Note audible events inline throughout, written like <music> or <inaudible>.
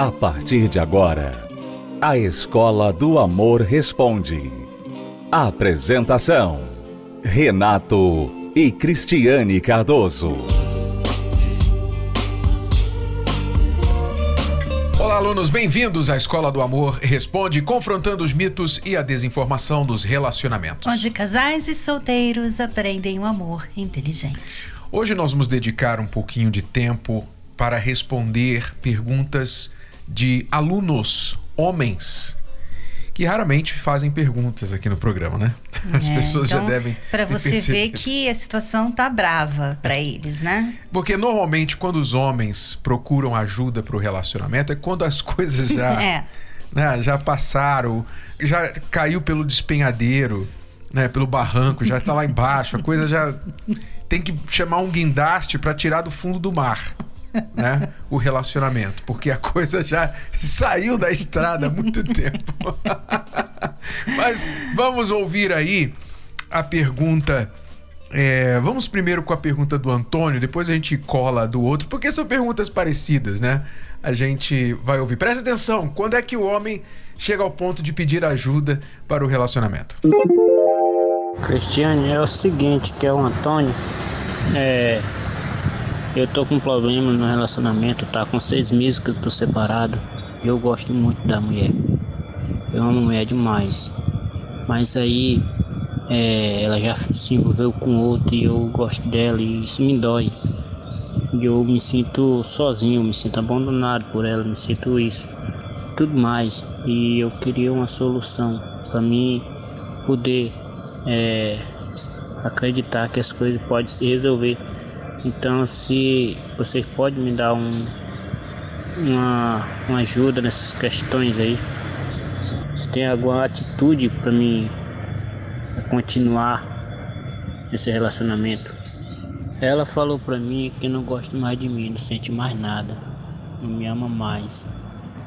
A partir de agora, a Escola do Amor Responde. Apresentação: Renato e Cristiane Cardoso. Olá, alunos, bem-vindos à Escola do Amor Responde, confrontando os mitos e a desinformação dos relacionamentos. Onde casais e solteiros aprendem o um amor inteligente. Hoje nós vamos dedicar um pouquinho de tempo para responder perguntas de alunos homens que raramente fazem perguntas aqui no programa, né? <laughs> As é, pessoas então, já devem. Para você ver que a situação tá brava para eles, né? Porque normalmente quando os homens procuram ajuda para o relacionamento é quando as <laughs> coisas já, é. né, já passaram, já caiu pelo despenhadeiro, né, pelo barranco, já está lá embaixo, a coisa já <laughs> tem que chamar um guindaste para tirar do fundo do mar né, o relacionamento, porque a coisa já saiu da estrada há muito tempo. <laughs> Mas vamos ouvir aí a pergunta. É, vamos primeiro com a pergunta do Antônio, depois a gente cola do outro, porque são perguntas parecidas, né? A gente vai ouvir. Presta atenção, quando é que o homem chega ao ponto de pedir ajuda para o relacionamento? Cristiane, é o seguinte, que é o Antônio. É, eu tô com um problema no relacionamento, tá com seis meses que eu tô separado. Eu gosto muito da mulher. Eu amo a mulher demais. Mas aí é, ela já se envolveu com outro e eu gosto dela e isso me dói. Eu me sinto sozinho, me sinto abandonado por ela, me sinto isso. Tudo mais. E eu queria uma solução para mim poder é, acreditar que as coisas podem se resolver então, se vocês podem me dar um, uma, uma ajuda nessas questões aí, se tem alguma atitude para mim continuar esse relacionamento. Ela falou para mim que não gosta mais de mim, não sente mais nada, não me ama mais,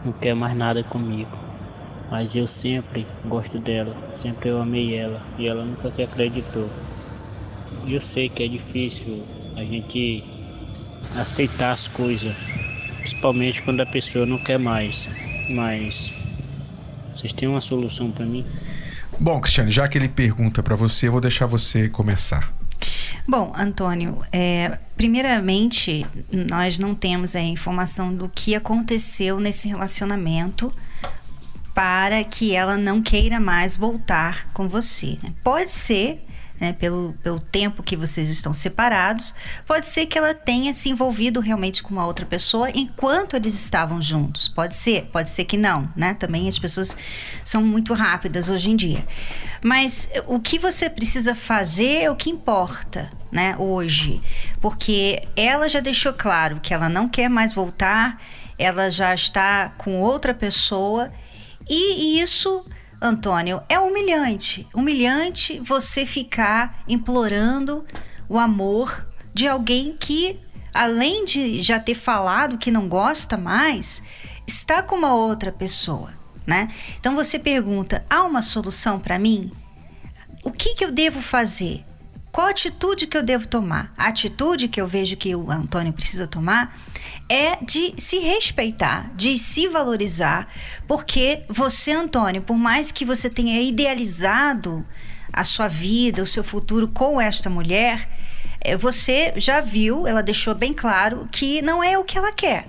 não quer mais nada comigo. Mas eu sempre gosto dela, sempre eu amei ela e ela nunca acreditou. Eu sei que é difícil a gente aceitar as coisas, principalmente quando a pessoa não quer mais. Mas vocês têm uma solução para mim? Bom, Cristiane, já que ele pergunta para você, eu vou deixar você começar. Bom, Antônio, é, primeiramente, nós não temos a informação do que aconteceu nesse relacionamento para que ela não queira mais voltar com você. Né? Pode ser né, pelo, pelo tempo que vocês estão separados, pode ser que ela tenha se envolvido realmente com uma outra pessoa enquanto eles estavam juntos. Pode ser, pode ser que não, né? Também as pessoas são muito rápidas hoje em dia. Mas o que você precisa fazer é o que importa, né, hoje. Porque ela já deixou claro que ela não quer mais voltar, ela já está com outra pessoa e isso Antônio, é humilhante. Humilhante você ficar implorando o amor de alguém que, além de já ter falado que não gosta mais, está com uma outra pessoa, né? Então você pergunta: há uma solução para mim? O que, que eu devo fazer? Qual atitude que eu devo tomar? A atitude que eu vejo que o Antônio precisa tomar é de se respeitar, de se valorizar, porque você, Antônio, por mais que você tenha idealizado a sua vida, o seu futuro com esta mulher, eh, você já viu, ela deixou bem claro que não é o que ela quer.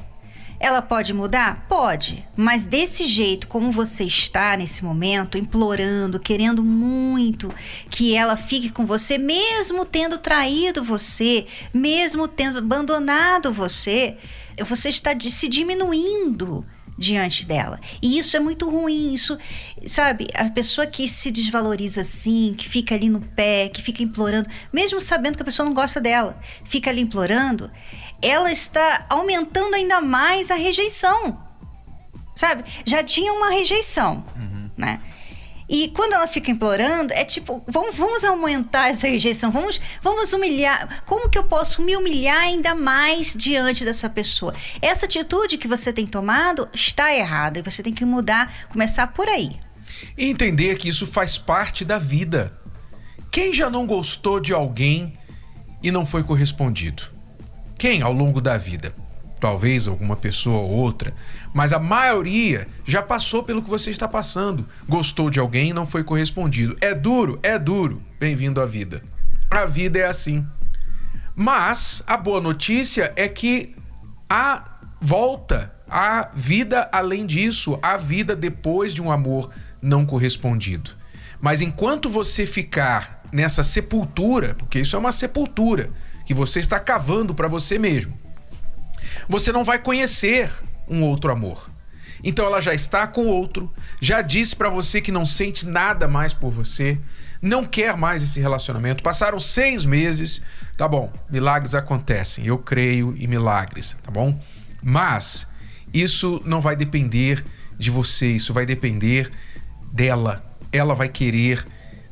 Ela pode mudar? Pode. Mas desse jeito, como você está nesse momento, implorando, querendo muito que ela fique com você, mesmo tendo traído você, mesmo tendo abandonado você, você está se diminuindo diante dela. E isso é muito ruim, isso, sabe, a pessoa que se desvaloriza assim, que fica ali no pé, que fica implorando, mesmo sabendo que a pessoa não gosta dela, fica ali implorando, ela está aumentando ainda mais a rejeição. Sabe? Já tinha uma rejeição, uhum. né? E quando ela fica implorando, é tipo, vamos, vamos aumentar essa rejeição, vamos, vamos humilhar. Como que eu posso me humilhar ainda mais diante dessa pessoa? Essa atitude que você tem tomado está errada e você tem que mudar, começar por aí. E entender que isso faz parte da vida. Quem já não gostou de alguém e não foi correspondido? Quem ao longo da vida? Talvez alguma pessoa ou outra, mas a maioria já passou pelo que você está passando. Gostou de alguém e não foi correspondido. É duro? É duro. Bem-vindo à vida. A vida é assim. Mas a boa notícia é que há volta, há vida além disso, há vida depois de um amor não correspondido. Mas enquanto você ficar nessa sepultura, porque isso é uma sepultura que você está cavando para você mesmo, você não vai conhecer um outro amor. Então ela já está com outro, já disse para você que não sente nada mais por você, não quer mais esse relacionamento. Passaram seis meses, tá bom? Milagres acontecem, eu creio em milagres, tá bom? Mas isso não vai depender de você, isso vai depender dela. Ela vai querer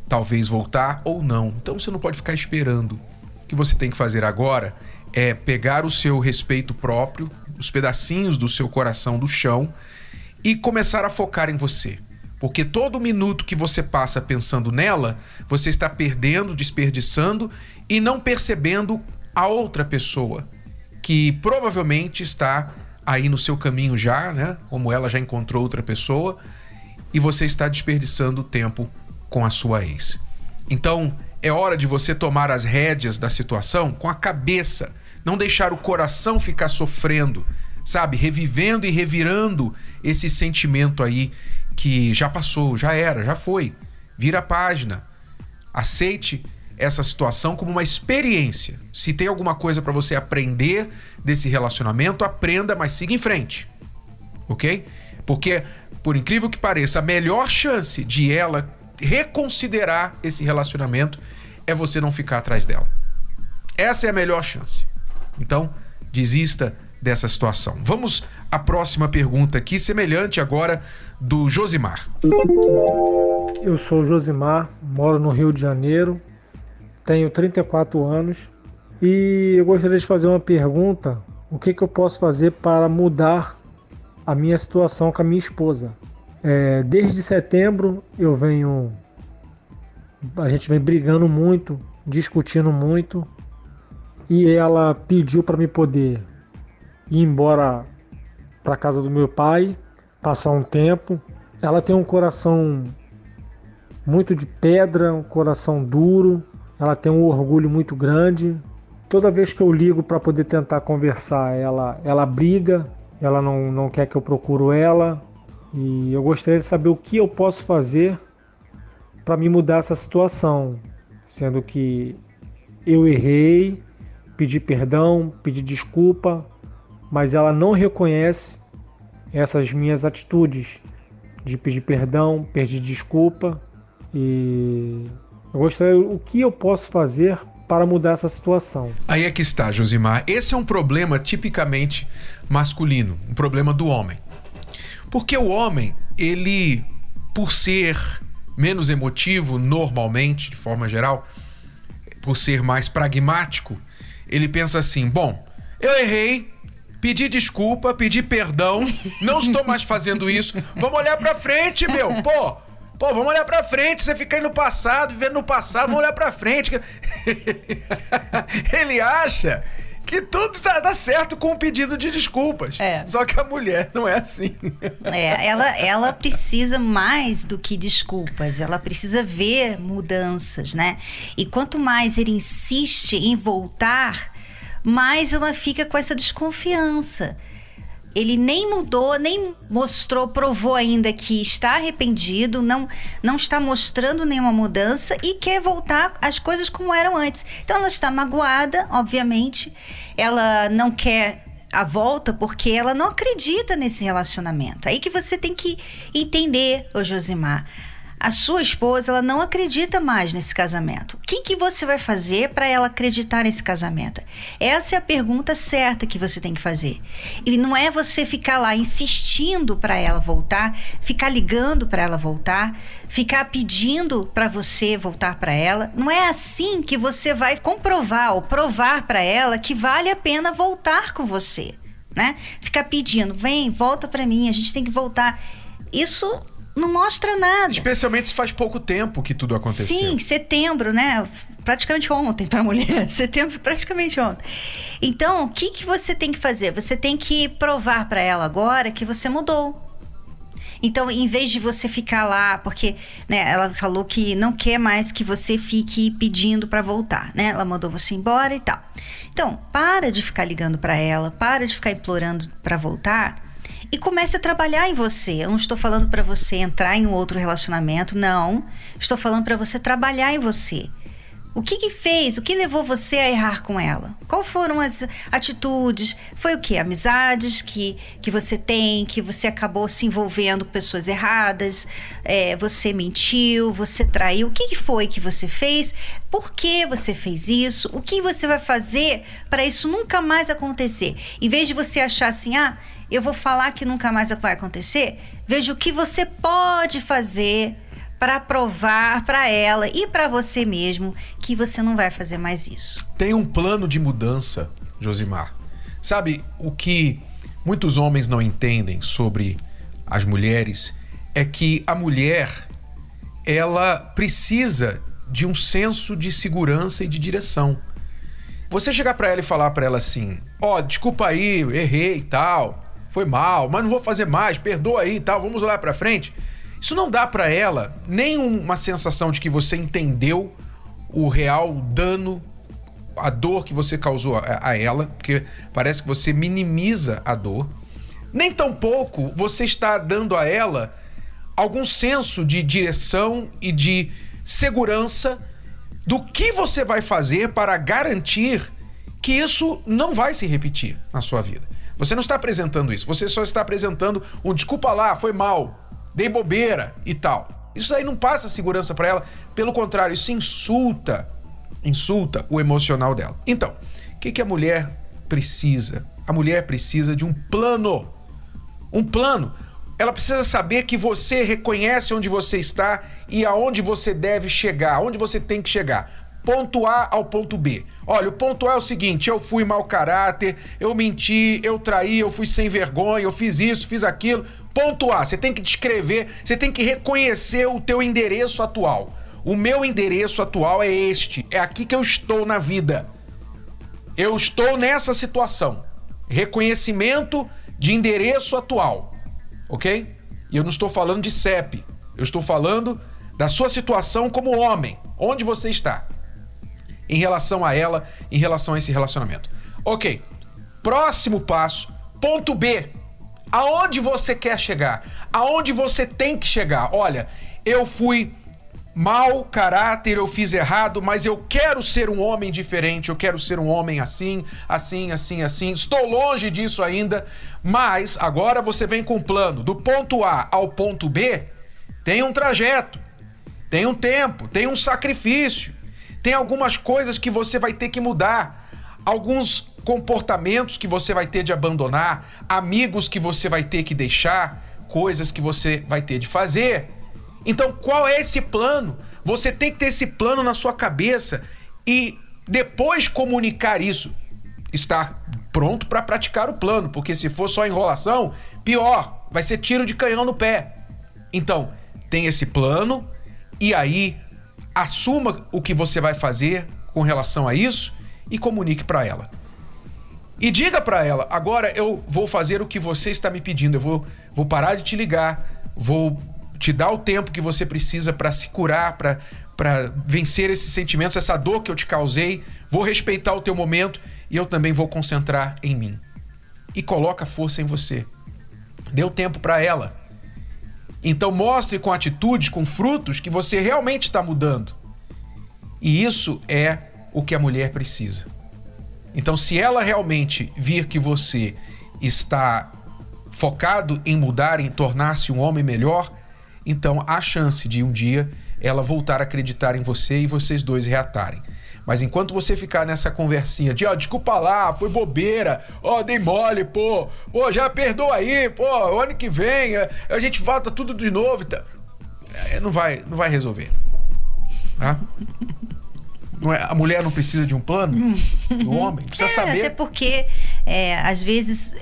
talvez voltar ou não. Então você não pode ficar esperando. O que você tem que fazer agora é pegar o seu respeito próprio, os pedacinhos do seu coração do chão e começar a focar em você. Porque todo minuto que você passa pensando nela, você está perdendo, desperdiçando e não percebendo a outra pessoa que provavelmente está aí no seu caminho já, né? Como ela já encontrou outra pessoa e você está desperdiçando tempo com a sua ex. Então, é hora de você tomar as rédeas da situação com a cabeça, não deixar o coração ficar sofrendo, sabe? Revivendo e revirando esse sentimento aí que já passou, já era, já foi. Vira a página. Aceite essa situação como uma experiência. Se tem alguma coisa para você aprender desse relacionamento, aprenda, mas siga em frente. OK? Porque por incrível que pareça, a melhor chance de ela reconsiderar esse relacionamento é você não ficar atrás dela. Essa é a melhor chance. Então, desista dessa situação. Vamos à próxima pergunta aqui, semelhante agora do Josimar. Eu sou Josimar, moro no Rio de Janeiro, tenho 34 anos e eu gostaria de fazer uma pergunta: o que, que eu posso fazer para mudar a minha situação com a minha esposa? É, desde setembro eu venho. A gente vem brigando muito, discutindo muito, e ela pediu para me poder ir embora para casa do meu pai, passar um tempo. Ela tem um coração muito de pedra, um coração duro, ela tem um orgulho muito grande. Toda vez que eu ligo para poder tentar conversar, ela, ela briga, ela não, não quer que eu procuro ela. E eu gostaria de saber o que eu posso fazer para me mudar essa situação, sendo que eu errei, pedi perdão, pedi desculpa, mas ela não reconhece essas minhas atitudes de pedir perdão, pedir desculpa e eu gostaria o que eu posso fazer para mudar essa situação. Aí é que está, Josimar. Esse é um problema tipicamente masculino, um problema do homem. Porque o homem, ele, por ser menos emotivo normalmente, de forma geral, por ser mais pragmático, ele pensa assim: bom, eu errei, pedi desculpa, pedi perdão, não estou mais fazendo isso. Vamos olhar para frente, meu. Pô, pô, vamos olhar para frente. Você fica aí no passado, vivendo no passado, vamos olhar para frente. <laughs> ele acha que tudo dá, dá, certo com o um pedido de desculpas. É. Só que a mulher não é assim. <laughs> É, ela, ela precisa mais do que desculpas, ela precisa ver mudanças, né? E quanto mais ele insiste em voltar, mais ela fica com essa desconfiança. Ele nem mudou, nem mostrou, provou ainda que está arrependido, não, não está mostrando nenhuma mudança e quer voltar às coisas como eram antes. Então ela está magoada, obviamente. Ela não quer a volta porque ela não acredita nesse relacionamento. Aí que você tem que entender, ô Josimar a sua esposa ela não acredita mais nesse casamento. O que, que você vai fazer para ela acreditar nesse casamento? Essa é a pergunta certa que você tem que fazer. E não é você ficar lá insistindo para ela voltar, ficar ligando para ela voltar, ficar pedindo para você voltar para ela. Não é assim que você vai comprovar ou provar para ela que vale a pena voltar com você, né? Ficar pedindo, vem, volta para mim, a gente tem que voltar. Isso não mostra nada. Especialmente se faz pouco tempo que tudo aconteceu. Sim, setembro, né? Praticamente ontem para a <laughs> mulher. setembro, praticamente ontem. Então, o que, que você tem que fazer? Você tem que provar para ela agora que você mudou. Então, em vez de você ficar lá, porque né, ela falou que não quer mais que você fique pedindo para voltar, né? Ela mandou você embora e tal. Então, para de ficar ligando para ela, para de ficar implorando para voltar e comece a trabalhar em você. Eu não estou falando para você entrar em um outro relacionamento, não. Estou falando para você trabalhar em você. O que, que fez? O que levou você a errar com ela? Qual foram as atitudes? Foi o que? Amizades que, que você tem, que você acabou se envolvendo com pessoas erradas, é, você mentiu, você traiu. O que, que foi que você fez? Por que você fez isso? O que você vai fazer para isso nunca mais acontecer? Em vez de você achar assim, ah, eu vou falar que nunca mais vai acontecer, veja o que você pode fazer para provar para ela e para você mesmo que você não vai fazer mais isso. Tem um plano de mudança, Josimar. Sabe o que muitos homens não entendem sobre as mulheres é que a mulher ela precisa de um senso de segurança e de direção. Você chegar para ela e falar para ela assim: "Ó, oh, desculpa aí, errei e tal, foi mal, mas não vou fazer mais, perdoa aí e tal, vamos olhar para frente". Isso não dá para ela nem uma sensação de que você entendeu o real dano, a dor que você causou a, a ela, porque parece que você minimiza a dor. Nem tampouco você está dando a ela algum senso de direção e de segurança do que você vai fazer para garantir que isso não vai se repetir na sua vida. Você não está apresentando isso, você só está apresentando um desculpa lá, foi mal, dei bobeira e tal. Isso aí não passa segurança para ela, pelo contrário, isso insulta, insulta o emocional dela. Então, o que, que a mulher precisa? A mulher precisa de um plano. Um plano. Ela precisa saber que você reconhece onde você está e aonde você deve chegar, aonde você tem que chegar ponto A ao ponto B. Olha, o ponto A é o seguinte: eu fui mau caráter, eu menti, eu traí, eu fui sem vergonha, eu fiz isso, fiz aquilo. Ponto A, você tem que descrever, você tem que reconhecer o teu endereço atual. O meu endereço atual é este, é aqui que eu estou na vida. Eu estou nessa situação. Reconhecimento de endereço atual, ok? E eu não estou falando de CEP, eu estou falando da sua situação como homem, onde você está em relação a ela, em relação a esse relacionamento. Ok, próximo passo, ponto B. Aonde você quer chegar? Aonde você tem que chegar? Olha, eu fui mau caráter, eu fiz errado, mas eu quero ser um homem diferente, eu quero ser um homem assim, assim, assim, assim. Estou longe disso ainda, mas agora você vem com um plano do ponto A ao ponto B. Tem um trajeto, tem um tempo, tem um sacrifício. Tem algumas coisas que você vai ter que mudar, alguns comportamentos que você vai ter de abandonar, amigos que você vai ter que deixar, coisas que você vai ter de fazer. Então, qual é esse plano? Você tem que ter esse plano na sua cabeça e depois comunicar isso. Estar pronto para praticar o plano, porque se for só enrolação, pior, vai ser tiro de canhão no pé. Então, tem esse plano e aí assuma o que você vai fazer com relação a isso e comunique para ela. E diga para ela: agora eu vou fazer o que você está me pedindo, eu vou, vou parar de te ligar, vou te dar o tempo que você precisa para se curar, para vencer esses sentimentos, essa dor que eu te causei, vou respeitar o teu momento e eu também vou concentrar em mim. E coloca força em você. O tempo para ela. Então mostre com atitudes, com frutos, que você realmente está mudando. E isso é o que a mulher precisa. Então, se ela realmente vir que você está focado em mudar, em tornar-se um homem melhor, então há chance de um dia ela voltar a acreditar em você e vocês dois reatarem. Mas enquanto você ficar nessa conversinha de, ó, desculpa lá, foi bobeira, ó, dei mole, pô, pô, já perdoa aí, pô, ano que vem a, gente volta tudo de novo, tá? É, não vai, não vai resolver. Tá? Não é, a mulher não precisa de um plano? o homem precisa é, saber. Até porque, é, às vezes,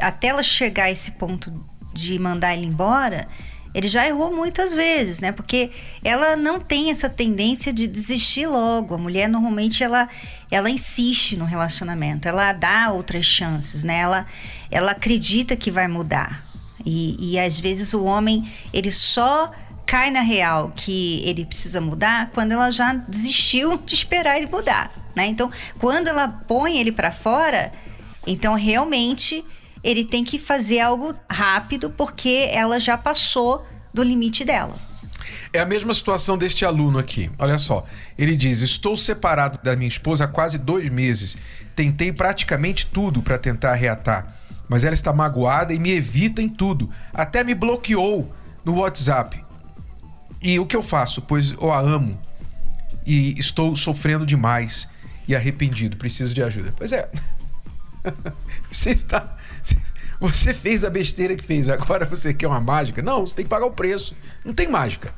até ela chegar a esse ponto de mandar ele embora, Ele já errou muitas vezes, né? Porque ela não tem essa tendência de desistir logo. A mulher normalmente ela, ela insiste no relacionamento, ela dá outras chances, né? Ela, ela acredita que vai mudar. E, e às vezes o homem ele só cai na real que ele precisa mudar quando ela já desistiu <laughs> de esperar ele mudar, né? Então, quando ela põe ele para fora, então realmente ele tem que fazer algo rápido porque ela já passou do limite dela. É a mesma situação deste aluno aqui. Olha só. Ele diz: Estou separado da minha esposa há quase dois meses. Tentei praticamente tudo para tentar reatar, mas ela está magoada e me evita em tudo. Até me bloqueou no WhatsApp. E o que eu faço? Pois eu a amo e estou sofrendo demais e arrependido. Preciso de ajuda. Pois é. <laughs> Você está. <laughs> Você fez a besteira que fez, agora você quer uma mágica? Não, você tem que pagar o preço. Não tem mágica.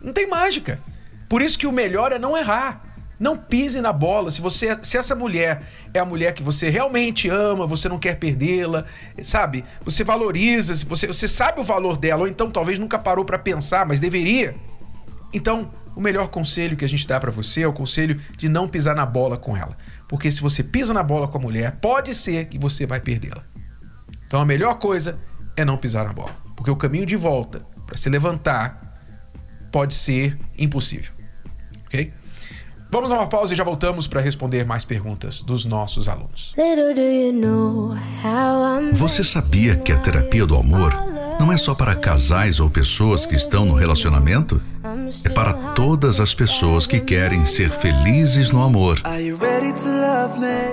Não tem mágica. Por isso que o melhor é não errar. Não pise na bola. Se você, se essa mulher é a mulher que você realmente ama, você não quer perdê-la, sabe? Você valoriza, você, você sabe o valor dela, ou então talvez nunca parou para pensar, mas deveria. Então, o melhor conselho que a gente dá para você é o conselho de não pisar na bola com ela. Porque se você pisa na bola com a mulher, pode ser que você vai perdê-la. Então a melhor coisa é não pisar na bola, porque o caminho de volta para se levantar pode ser impossível. OK? Vamos a uma pausa e já voltamos para responder mais perguntas dos nossos alunos. Você sabia que a terapia do amor não é só para casais ou pessoas que estão no relacionamento? É para todas as pessoas que querem ser felizes no amor.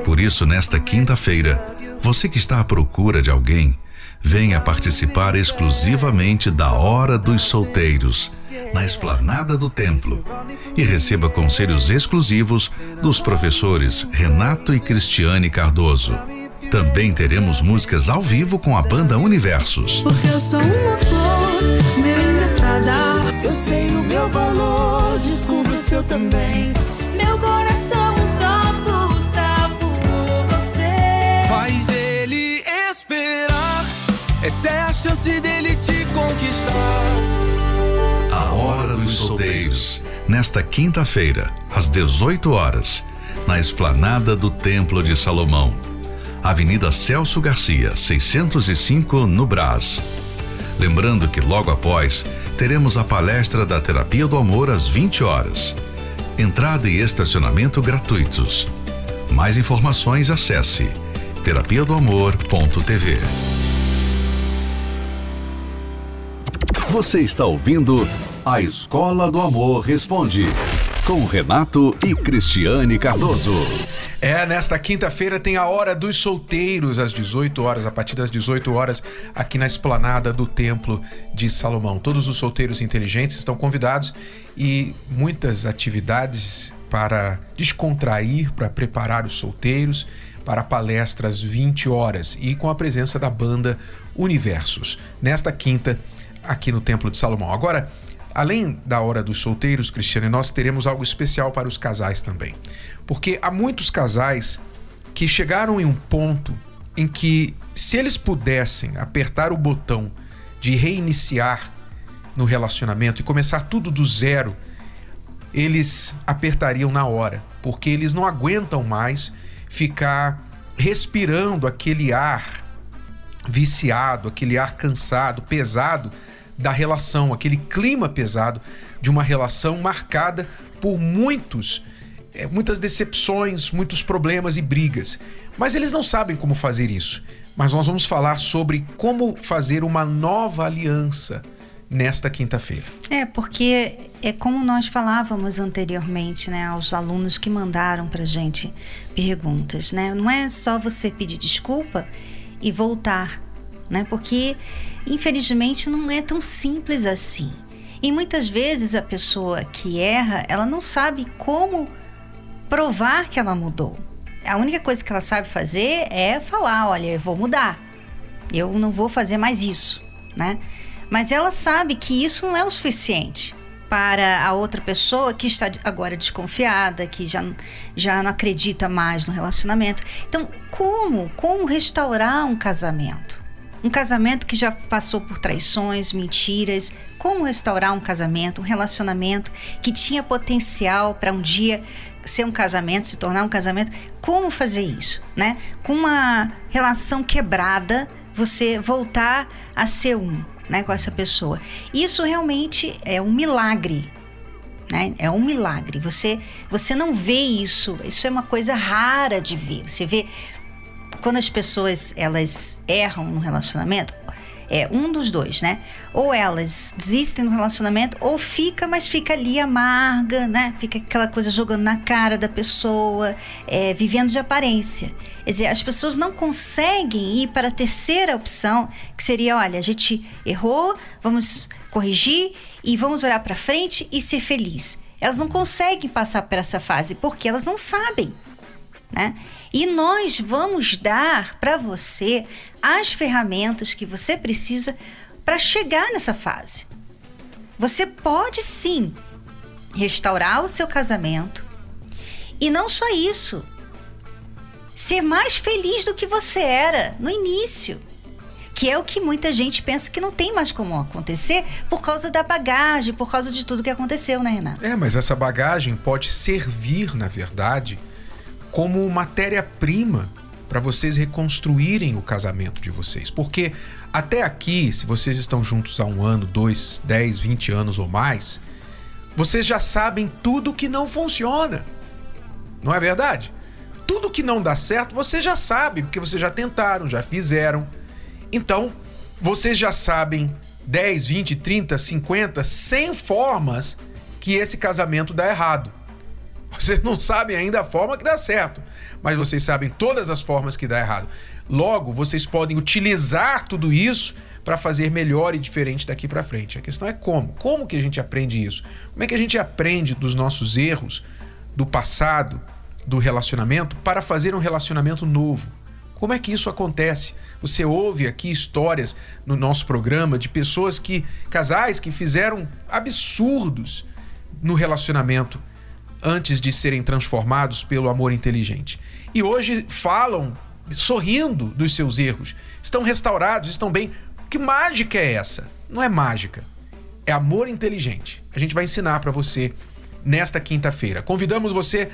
Por isso, nesta quinta-feira, você que está à procura de alguém, venha participar exclusivamente da Hora dos Solteiros, na esplanada do templo, e receba conselhos exclusivos dos professores Renato e Cristiane Cardoso. Também teremos músicas ao vivo com a banda Universos. Porque eu sou uma flor, meu engraçada. Eu sei o meu valor, descubro o seu também. Meu coração só pulsa por você. Faz ele esperar, essa é a chance dele te conquistar. A Hora dos Solteiros, nesta quinta-feira, às 18 horas, na esplanada do Templo de Salomão. Avenida Celso Garcia, 605, no Brás. Lembrando que logo após teremos a palestra da Terapia do Amor às 20 horas. Entrada e estacionamento gratuitos. Mais informações acesse terapia do amor.tv. Você está ouvindo A Escola do Amor Responde com Renato e Cristiane Cardoso. É, nesta quinta-feira tem a Hora dos Solteiros, às 18 horas, a partir das 18 horas, aqui na esplanada do Templo de Salomão. Todos os solteiros inteligentes estão convidados e muitas atividades para descontrair, para preparar os solteiros para a palestra às 20 horas e com a presença da banda Universos, nesta quinta, aqui no Templo de Salomão. Agora, além da hora dos solteiros, Cristiane, nós teremos algo especial para os casais também. Porque há muitos casais que chegaram em um ponto em que, se eles pudessem apertar o botão de reiniciar no relacionamento e começar tudo do zero, eles apertariam na hora, porque eles não aguentam mais ficar respirando aquele ar viciado, aquele ar cansado, pesado da relação, aquele clima pesado de uma relação marcada por muitos é, muitas decepções, muitos problemas e brigas. Mas eles não sabem como fazer isso. Mas nós vamos falar sobre como fazer uma nova aliança nesta quinta-feira. É, porque é como nós falávamos anteriormente, né, aos alunos que mandaram pra gente perguntas, né? Não é só você pedir desculpa e voltar, né? Porque infelizmente não é tão simples assim. E muitas vezes a pessoa que erra, ela não sabe como provar que ela mudou. A única coisa que ela sabe fazer é falar: olha, eu vou mudar, eu não vou fazer mais isso, né? Mas ela sabe que isso não é o suficiente para a outra pessoa que está agora desconfiada, que já, já não acredita mais no relacionamento. Então, como? Como restaurar um casamento? Um casamento que já passou por traições, mentiras. Como restaurar um casamento, um relacionamento que tinha potencial para um dia ser um casamento, se tornar um casamento. Como fazer isso, né? Com uma relação quebrada, você voltar a ser um, né, com essa pessoa. Isso realmente é um milagre. Né? É um milagre. Você, você não vê isso. Isso é uma coisa rara de ver. Você vê quando as pessoas elas erram no relacionamento, é um dos dois, né? Ou elas desistem do relacionamento, ou fica, mas fica ali amarga, né? Fica aquela coisa jogando na cara da pessoa, é, vivendo de aparência. Quer dizer, as pessoas não conseguem ir para a terceira opção, que seria, olha, a gente errou, vamos corrigir e vamos olhar para frente e ser feliz. Elas não conseguem passar por essa fase porque elas não sabem, né? E nós vamos dar para você as ferramentas que você precisa para chegar nessa fase. Você pode sim restaurar o seu casamento e não só isso, ser mais feliz do que você era no início. Que é o que muita gente pensa que não tem mais como acontecer por causa da bagagem, por causa de tudo que aconteceu, né, Renato? É, mas essa bagagem pode servir, na verdade, como matéria-prima para vocês reconstruírem o casamento de vocês. Porque até aqui, se vocês estão juntos há um ano, dois, dez, vinte anos ou mais, vocês já sabem tudo que não funciona. Não é verdade? Tudo que não dá certo, vocês já sabem, porque vocês já tentaram, já fizeram. Então, vocês já sabem 10, 20, 30, 50, 100 formas que esse casamento dá errado. Vocês não sabem ainda a forma que dá certo, mas vocês sabem todas as formas que dá errado. Logo, vocês podem utilizar tudo isso para fazer melhor e diferente daqui para frente. A questão é como. Como que a gente aprende isso? Como é que a gente aprende dos nossos erros, do passado, do relacionamento para fazer um relacionamento novo? Como é que isso acontece? Você ouve aqui histórias no nosso programa de pessoas que, casais que fizeram absurdos no relacionamento antes de serem transformados pelo amor inteligente. E hoje falam sorrindo dos seus erros, estão restaurados, estão bem. Que mágica é essa? Não é mágica, é amor inteligente. A gente vai ensinar para você nesta quinta-feira. Convidamos você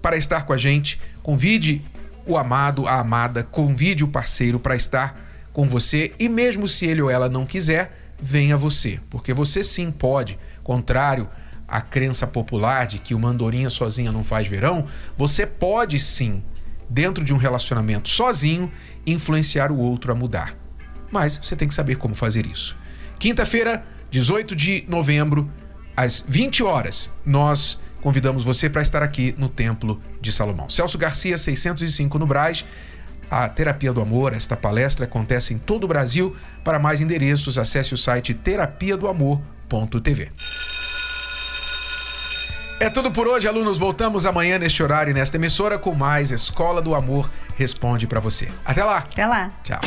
para estar com a gente. Convide o amado, a amada, convide o parceiro para estar com você e mesmo se ele ou ela não quiser, venha você, porque você sim pode, contrário a crença popular de que uma andorinha sozinha não faz verão, você pode sim, dentro de um relacionamento sozinho, influenciar o outro a mudar. Mas você tem que saber como fazer isso. Quinta-feira, 18 de novembro, às 20 horas, nós convidamos você para estar aqui no Templo de Salomão. Celso Garcia, 605 no Braz. A Terapia do Amor, esta palestra acontece em todo o Brasil. Para mais endereços, acesse o site terapia do amor.tv. É tudo por hoje, alunos. Voltamos amanhã neste horário e nesta emissora com mais Escola do Amor Responde para você. Até lá. Até lá. Tchau.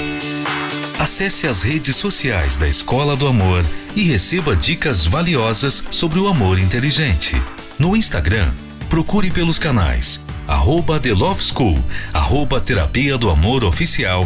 Acesse as redes sociais da Escola do Amor e receba dicas valiosas sobre o amor inteligente. No Instagram, procure pelos canais arroba The Love School, arroba Terapia do Amor Oficial